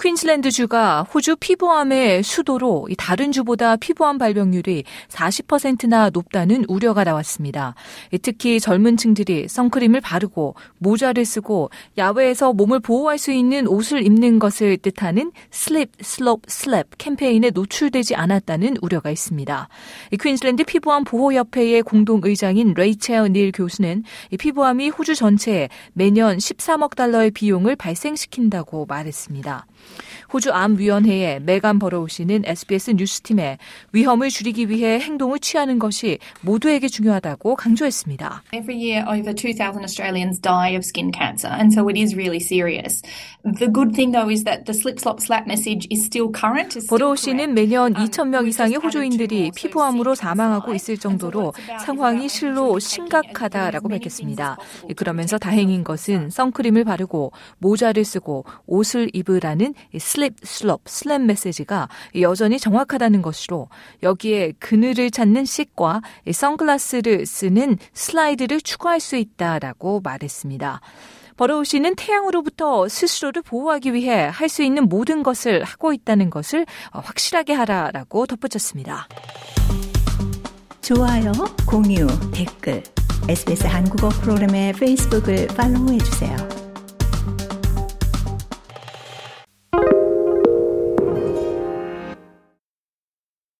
퀸즐랜드주가 호주 피부암의 수도로 다른 주보다 피부암 발병률이 40%나 높다는 우려가 나왔습니다. 특히 젊은 층들이 선크림을 바르고 모자를 쓰고 야외에서 몸을 보호할 수 있는 옷을 입는 것을 뜻하는 slip, slop, slap 캠페인에 노출되지 않았다는 우려가 있습니다. 퀸즐랜드 피부암 보호협회의 공동의장인 레이첼 닐 교수는 피부암이 호주 전체에 매년 13억 달러의 비용을 발생시킨다고 말했습니다. 호주 암위원회의 메간 버로우 씨는 SBS 뉴스팀에 위험을 줄이기 위해 행동을 취하는 것이 모두에게 중요하다고 강조했습니다. Every year over 2,000 Australians die of skin cancer and so it is really serious. The good thing though is that the slip slop slap message is still current. 버로우 씨는 매년 2,000명 이상의 호주인들이 피부암으로 사망하고 있을 정도로 상황이 실로 심각하다라고 밝혔습니다. 그러면서 다행인 것은 선크림을 바르고 모자를 쓰고 옷을 입으라는 slip, slop, slap 메시지가 여전히 정확하다는 것으로 여기에 그늘을 찾는 seek과 선글라스를 쓰는 slide를 추가할 수 있다라고 말했습니다. 버로우 씨는 태양으로부터 스스로를 보호하기 위해 할 수 있는 모든 것을 하고 있다는 것을 확실하게 하라라고 덧붙였습니다. 좋아요, 공유, 댓글, SBS 한국어 프로그램의 페이스북을 팔로우해 주세요.